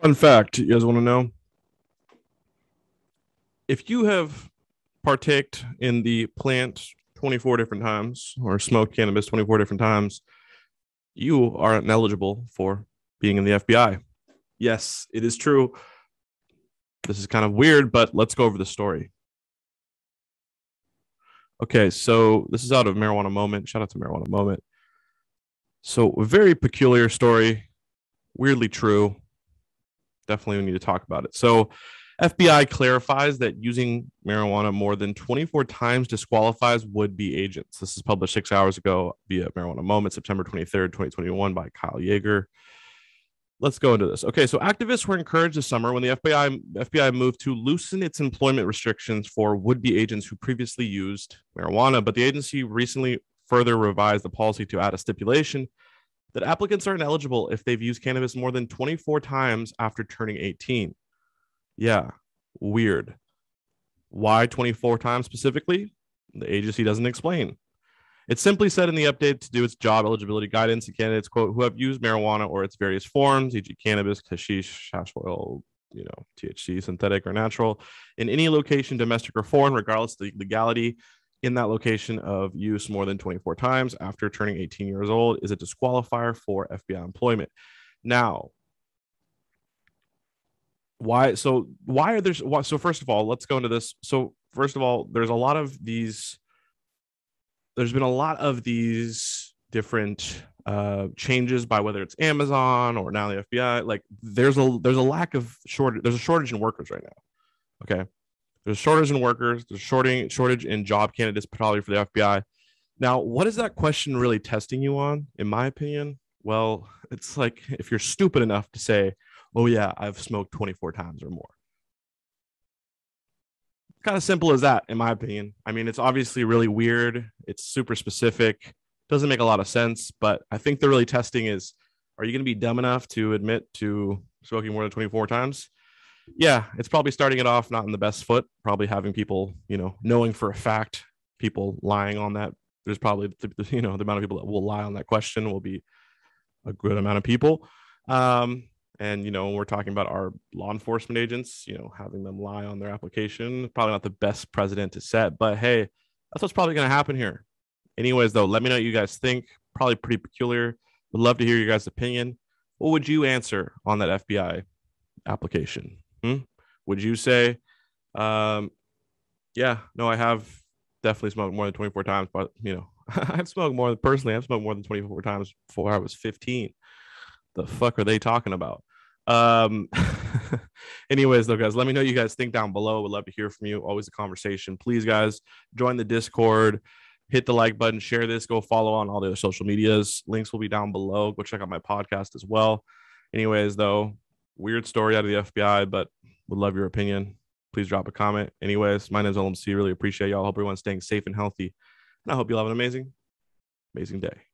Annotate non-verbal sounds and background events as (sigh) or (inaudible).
Fun fact, you guys want to know? If you have partaked in the plant 24 different times or smoked cannabis 24 different times, you are ineligible for being in the FBI. Yes, it is true. This is kind of weird, but let's go over the story. Okay, so this is out of Marijuana Moment. Shout out to Marijuana Moment. So, very peculiar story, weirdly true. Definitely we need to talk about it. So, FBI clarifies that using marijuana more than 24 times disqualifies would be agents. This is published six hours ago via Marijuana Moment, September 23rd, 2021, by Kyle Jaeger. Let's go into this. Okay, so activists were encouraged this summer when the FBI FBI moved to loosen its employment restrictions for would-be agents who previously used marijuana, but the agency recently further revised the policy to add a stipulation that applicants are ineligible if they've used cannabis more than 24 times after turning 18. Yeah, weird. Why 24 times specifically? The agency doesn't explain. It simply said in the update to do its job eligibility guidance to candidates, quote, who have used marijuana or its various forms, e.g., cannabis, hashish, hash oil, you know, THC, synthetic or natural, in any location, domestic or foreign, regardless of the legality in that location of use more than 24 times after turning 18 years old is a disqualifier for FBI employment. Now, why so why are there so first of all let's go into this so first of all there's a lot of these there's been a lot of these different uh changes by whether it's amazon or now the fbi like there's a there's a lack of shortage there's a shortage in workers right now okay there's shortage in workers there's shorting shortage in job candidates probably for the fbi now what is that question really testing you on in my opinion well it's like if you're stupid enough to say oh yeah, I've smoked 24 times or more. Kind of simple as that, in my opinion. I mean, it's obviously really weird. It's super specific. Doesn't make a lot of sense, but I think the really testing is are you going to be dumb enough to admit to smoking more than 24 times? Yeah, it's probably starting it off not in the best foot, probably having people, you know, knowing for a fact, people lying on that. There's probably, you know, the amount of people that will lie on that question will be a good amount of people. Um, and you know, we're talking about our law enforcement agents, you know, having them lie on their application, probably not the best precedent to set, but hey, that's what's probably going to happen here. Anyways, though, let me know what you guys think. Probably pretty peculiar. Would love to hear your guys' opinion. What would you answer on that FBI application? Hmm? Would you say, um, yeah, no, I have definitely smoked more than 24 times, but you know, (laughs) I've smoked more than personally, I've smoked more than 24 times before I was 15. The fuck are they talking about? Um, (laughs) anyways, though, guys, let me know what you guys think down below. Would love to hear from you. Always a conversation. Please, guys, join the Discord. Hit the like button, share this, go follow on all the other social medias. Links will be down below. Go check out my podcast as well. Anyways, though, weird story out of the FBI, but would love your opinion. Please drop a comment. Anyways, my name is LMC. Really appreciate y'all. Hope everyone's staying safe and healthy. And I hope you'll have an amazing, amazing day.